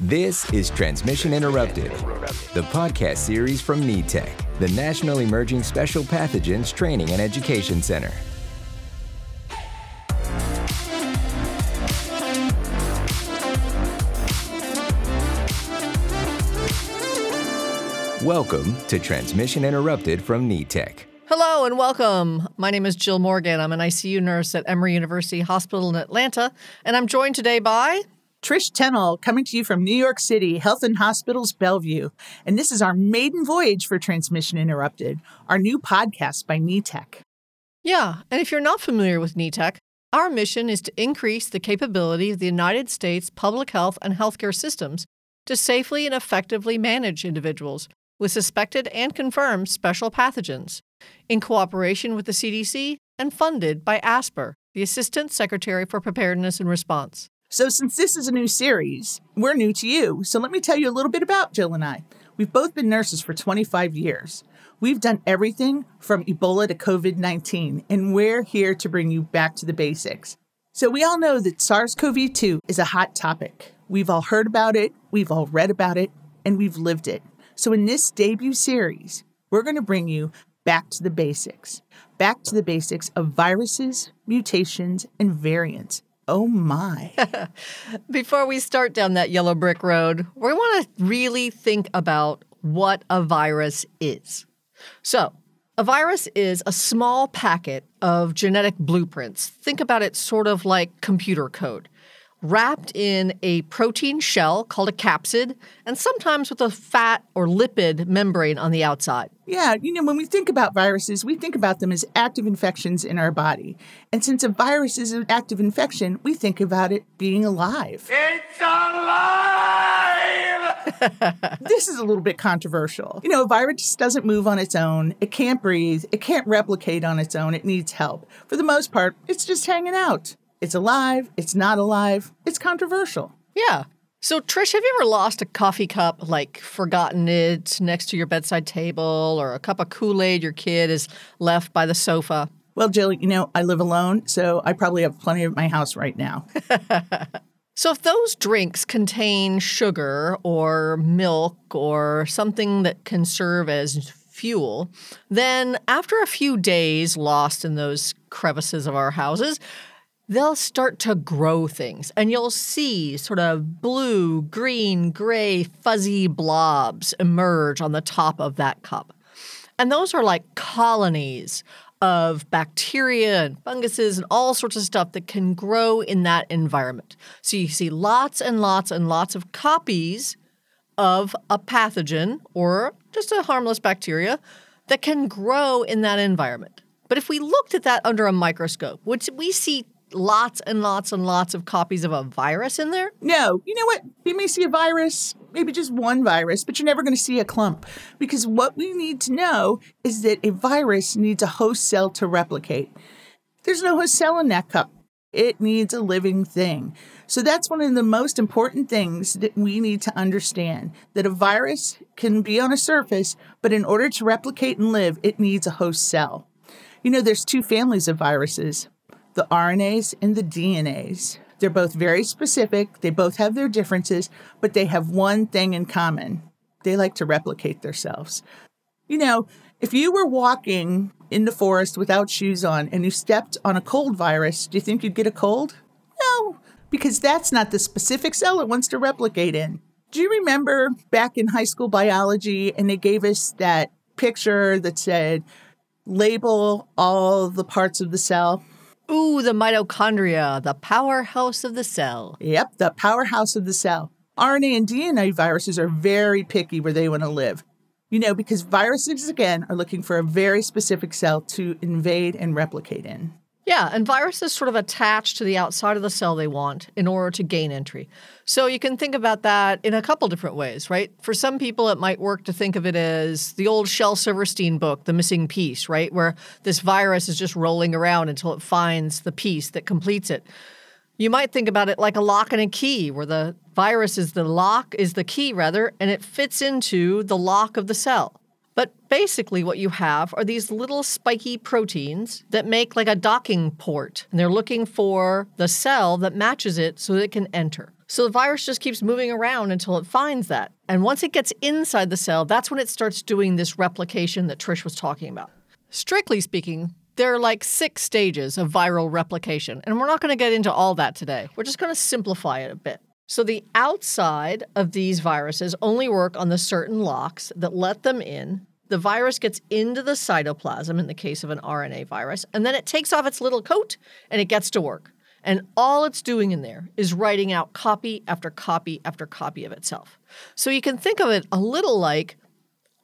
This is Transmission Interrupted, the podcast series from NETEC, the National Emerging Special Pathogens Training and Education Center. Welcome to Transmission Interrupted from NETEC. Hello and welcome. My name is Jill Morgan. I'm an ICU nurse at Emory University Hospital in Atlanta, and I'm joined today by Trish Tennell coming to you from New York City, Health and Hospitals Bellevue. And this is our maiden voyage for Transmission Interrupted, our new podcast by NETEC. Yeah, and if you're not familiar with NETEC, our mission is to increase the capability of the United States public health and healthcare systems to safely and effectively manage individuals with suspected and confirmed special pathogens in cooperation with the CDC and funded by ASPR, the Assistant Secretary for Preparedness and Response. So, since this is a new series, we're new to you. So, let me tell you a little bit about Jill and I. We've both been nurses for 25 years. We've done everything from Ebola to COVID 19, and we're here to bring you back to the basics. So, we all know that SARS CoV 2 is a hot topic. We've all heard about it, we've all read about it, and we've lived it. So, in this debut series, we're going to bring you back to the basics, back to the basics of viruses, mutations, and variants Oh my. Before we start down that yellow brick road, we want to really think about what a virus is. So, a virus is a small packet of genetic blueprints. Think about it sort of like computer code wrapped in a protein shell called a capsid, and sometimes with a fat or lipid membrane on the outside. Yeah, you know, when we think about viruses, we think about them as active infections in our body. And since a virus is an active infection, we think about it being alive. It's alive! this is a little bit controversial. You know, a virus just doesn't move on its own, it can't breathe, it can't replicate on its own, it needs help. For the most part, it's just hanging out. It's alive, it's not alive, it's controversial. Yeah. So, Trish, have you ever lost a coffee cup, like forgotten it next to your bedside table, or a cup of Kool Aid your kid has left by the sofa? Well, Jill, you know, I live alone, so I probably have plenty at my house right now. so, if those drinks contain sugar or milk or something that can serve as fuel, then after a few days lost in those crevices of our houses, they'll start to grow things and you'll see sort of blue, green, gray, fuzzy blobs emerge on the top of that cup. And those are like colonies of bacteria and funguses and all sorts of stuff that can grow in that environment. So you see lots and lots and lots of copies of a pathogen or just a harmless bacteria that can grow in that environment. But if we looked at that under a microscope, would we see lots and lots and lots of copies of a virus in there? No. You know what? You may see a virus, maybe just one virus, but you're never going to see a clump. Because what we need to know is that a virus needs a host cell to replicate. There's no host cell in that cup. It needs a living thing. So that's one of the most important things that we need to understand that a virus can be on a surface, but in order to replicate and live, it needs a host cell. You know, there's two families of viruses the RNAs and the DNAs. They're both very specific, they both have their differences, but they have one thing in common they like to replicate themselves. You know, if you were walking in the forest without shoes on and you stepped on a cold virus, do you think you'd get a cold? No, because that's not the specific cell it wants to replicate in. Do you remember back in high school biology and they gave us that picture that said, label all the parts of the cell? Ooh, the mitochondria, the powerhouse of the cell. Yep, the powerhouse of the cell. RNA and DNA viruses are very picky where they want to live. You know, because viruses, again, are looking for a very specific cell to invade and replicate in. Yeah, and viruses sort of attach to the outside of the cell they want in order to gain entry. So you can think about that in a couple different ways, right? For some people, it might work to think of it as the old Shel Silverstein book, The Missing Piece, right? Where this virus is just rolling around until it finds the piece that completes it. You might think about it like a lock and a key, where the virus is the lock, is the key rather, and it fits into the lock of the cell. But basically, what you have are these little spiky proteins that make like a docking port. And they're looking for the cell that matches it so that it can enter. So the virus just keeps moving around until it finds that. And once it gets inside the cell, that's when it starts doing this replication that Trish was talking about. Strictly speaking, there are like six stages of viral replication, and we're not going to get into all that today. We're just going to simplify it a bit. So, the outside of these viruses only work on the certain locks that let them in. The virus gets into the cytoplasm in the case of an RNA virus, and then it takes off its little coat and it gets to work. And all it's doing in there is writing out copy after copy after copy of itself. So you can think of it a little like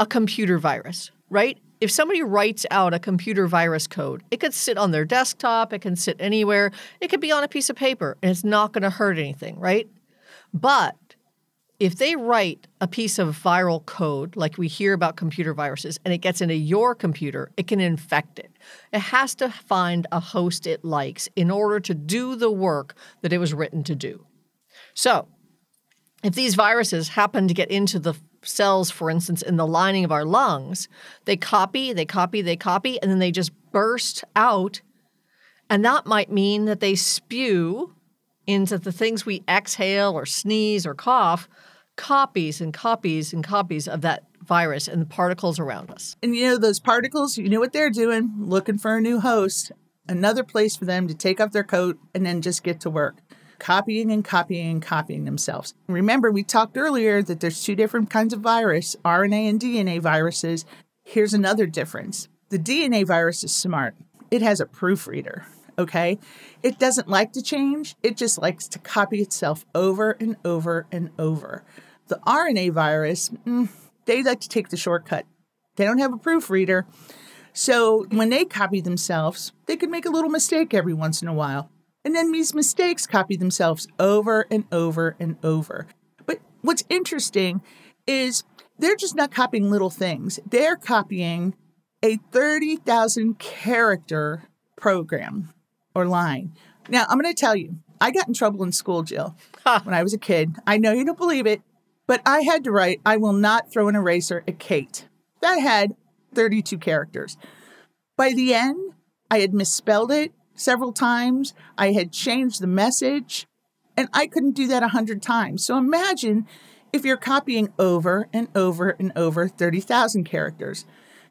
a computer virus, right? If somebody writes out a computer virus code, it could sit on their desktop, it can sit anywhere, it could be on a piece of paper, and it's not going to hurt anything, right? But if they write a piece of viral code, like we hear about computer viruses, and it gets into your computer, it can infect it. It has to find a host it likes in order to do the work that it was written to do. So, if these viruses happen to get into the cells, for instance, in the lining of our lungs, they copy, they copy, they copy, and then they just burst out. And that might mean that they spew into the things we exhale or sneeze or cough copies and copies and copies of that virus and the particles around us. And you know, those particles, you know what they're doing? Looking for a new host, another place for them to take off their coat and then just get to work. Copying and copying and copying themselves. Remember, we talked earlier that there's two different kinds of virus RNA and DNA viruses. Here's another difference the DNA virus is smart, it has a proofreader okay? It doesn't like to change, it just likes to copy itself over and over and over. The RNA virus, mm, they like to take the shortcut. They don't have a proofreader. So when they copy themselves, they could make a little mistake every once in a while. And then these mistakes copy themselves over and over and over. But what's interesting is they're just not copying little things, they're copying a 30,000 character program or line. Now, I'm going to tell you, I got in trouble in school, Jill, when I was a kid. I know you don't believe it, but I had to write, I will not throw an eraser at Kate. That had 32 characters. By the end, I had misspelled it several times, I had changed the message, and I couldn't do that 100 times. So imagine if you're copying over and over and over 30,000 characters.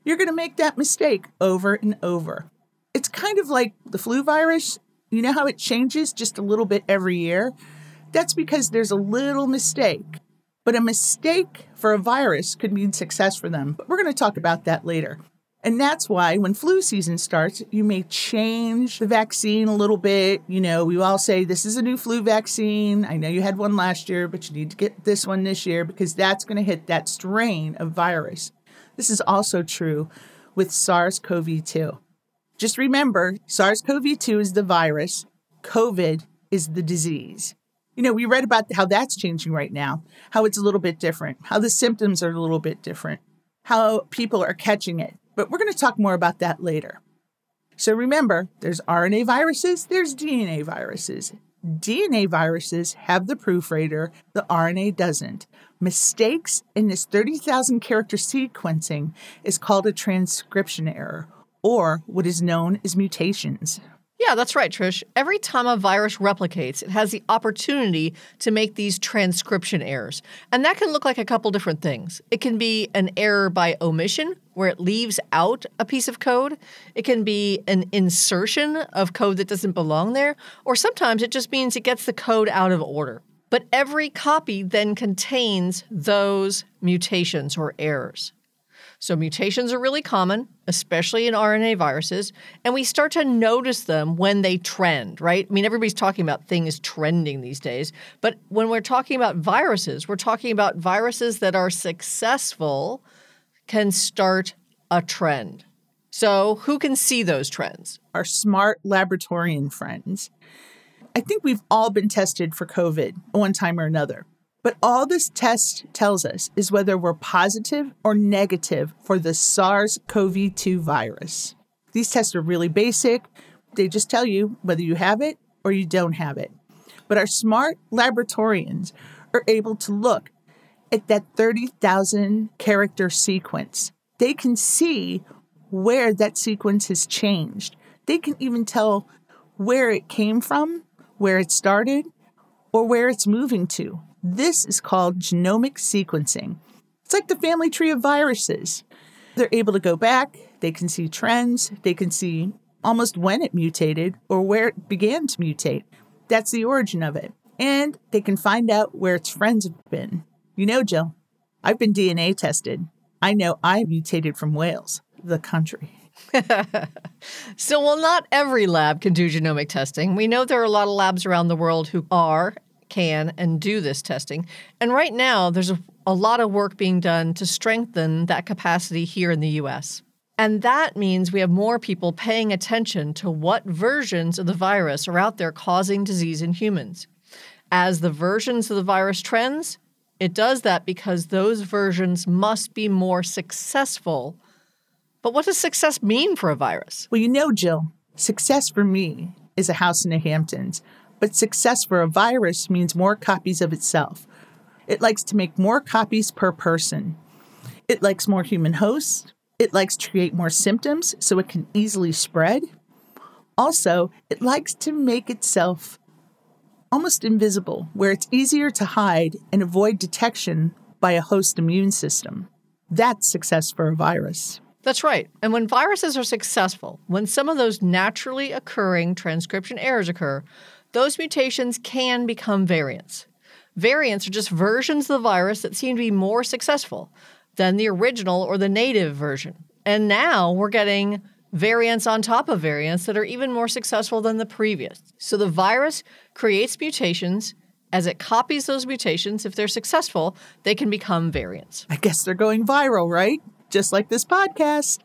You're going to make that mistake over and over it's kind of like the flu virus. You know how it changes just a little bit every year? That's because there's a little mistake. But a mistake for a virus could mean success for them. But we're going to talk about that later. And that's why when flu season starts, you may change the vaccine a little bit. You know, we all say this is a new flu vaccine. I know you had one last year, but you need to get this one this year because that's going to hit that strain of virus. This is also true with SARS CoV 2. Just remember SARS CoV 2 is the virus, COVID is the disease. You know, we read about how that's changing right now, how it's a little bit different, how the symptoms are a little bit different, how people are catching it. But we're going to talk more about that later. So remember, there's RNA viruses, there's DNA viruses. DNA viruses have the proofreader, the RNA doesn't. Mistakes in this 30,000 character sequencing is called a transcription error or what is known as mutations. Yeah, that's right, Trish. Every time a virus replicates, it has the opportunity to make these transcription errors. And that can look like a couple different things. It can be an error by omission, where it leaves out a piece of code. It can be an insertion of code that doesn't belong there. Or sometimes it just means it gets the code out of order. But every copy then contains those mutations or errors. So mutations are really common, especially in RNA viruses, and we start to notice them when they trend, right? I mean, everybody's talking about things trending these days, but when we're talking about viruses, we're talking about viruses that are successful can start a trend. So, who can see those trends? Our smart laboratorian friends. I think we've all been tested for COVID one time or another. But all this test tells us is whether we're positive or negative for the SARS CoV 2 virus. These tests are really basic. They just tell you whether you have it or you don't have it. But our smart laboratorians are able to look at that 30,000 character sequence. They can see where that sequence has changed. They can even tell where it came from, where it started, or where it's moving to. This is called genomic sequencing. It's like the family tree of viruses. They're able to go back, they can see trends, they can see almost when it mutated or where it began to mutate. That's the origin of it. And they can find out where its friends have been. You know, Jill, I've been DNA tested. I know I mutated from Wales, the country. so, while not every lab can do genomic testing, we know there are a lot of labs around the world who are, can, and do this testing. And right now, there's a, a lot of work being done to strengthen that capacity here in the US. And that means we have more people paying attention to what versions of the virus are out there causing disease in humans. As the versions of the virus trends, it does that because those versions must be more successful. But what does success mean for a virus? Well, you know, Jill, success for me is a house in the Hamptons, but success for a virus means more copies of itself. It likes to make more copies per person. It likes more human hosts. It likes to create more symptoms so it can easily spread. Also, it likes to make itself almost invisible, where it's easier to hide and avoid detection by a host immune system. That's success for a virus. That's right. And when viruses are successful, when some of those naturally occurring transcription errors occur, those mutations can become variants. Variants are just versions of the virus that seem to be more successful than the original or the native version. And now we're getting variants on top of variants that are even more successful than the previous. So the virus creates mutations. As it copies those mutations, if they're successful, they can become variants. I guess they're going viral, right? Just like this podcast.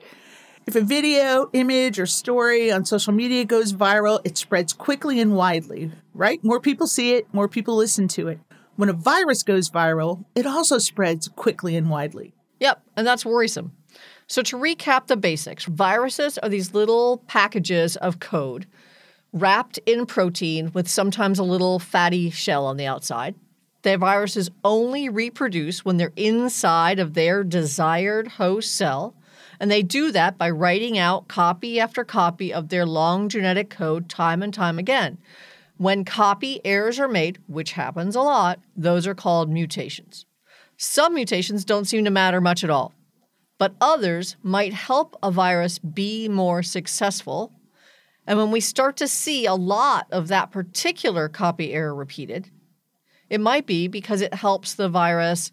If a video, image, or story on social media goes viral, it spreads quickly and widely, right? More people see it, more people listen to it. When a virus goes viral, it also spreads quickly and widely. Yep, and that's worrisome. So, to recap the basics, viruses are these little packages of code wrapped in protein with sometimes a little fatty shell on the outside. The viruses only reproduce when they're inside of their desired host cell, and they do that by writing out copy after copy of their long genetic code time and time again. When copy errors are made, which happens a lot, those are called mutations. Some mutations don't seem to matter much at all, but others might help a virus be more successful. And when we start to see a lot of that particular copy error repeated, it might be because it helps the virus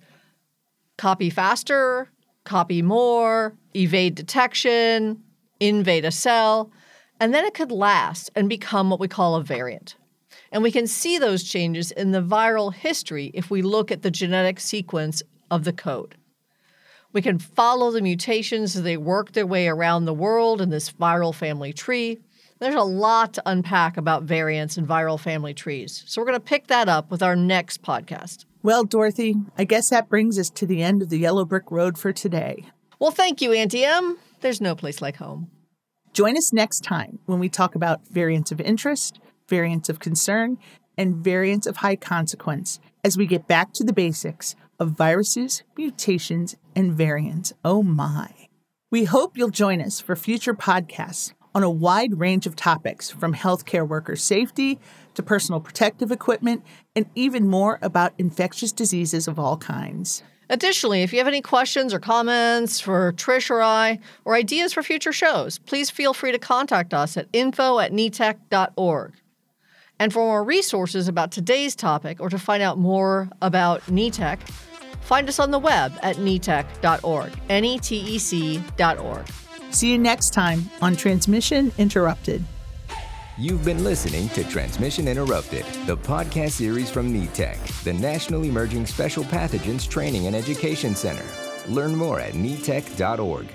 copy faster, copy more, evade detection, invade a cell, and then it could last and become what we call a variant. And we can see those changes in the viral history if we look at the genetic sequence of the code. We can follow the mutations as they work their way around the world in this viral family tree. There's a lot to unpack about variants and viral family trees. So we're going to pick that up with our next podcast. Well, Dorothy, I guess that brings us to the end of the Yellow Brick Road for today. Well, thank you, Auntie Em. There's no place like home. Join us next time when we talk about variants of interest, variants of concern, and variants of high consequence as we get back to the basics of viruses, mutations, and variants. Oh my. We hope you'll join us for future podcasts on a wide range of topics from healthcare worker safety to personal protective equipment and even more about infectious diseases of all kinds. Additionally, if you have any questions or comments for Trish or I, or ideas for future shows, please feel free to contact us at info at netec.org. And for more resources about today's topic or to find out more about NETEC, find us on the web at netec.org, N-E-T-E-C.org. See you next time on Transmission Interrupted. You've been listening to Transmission Interrupted, the podcast series from NETEC, the National Emerging Special Pathogens Training and Education Center. Learn more at netec.org.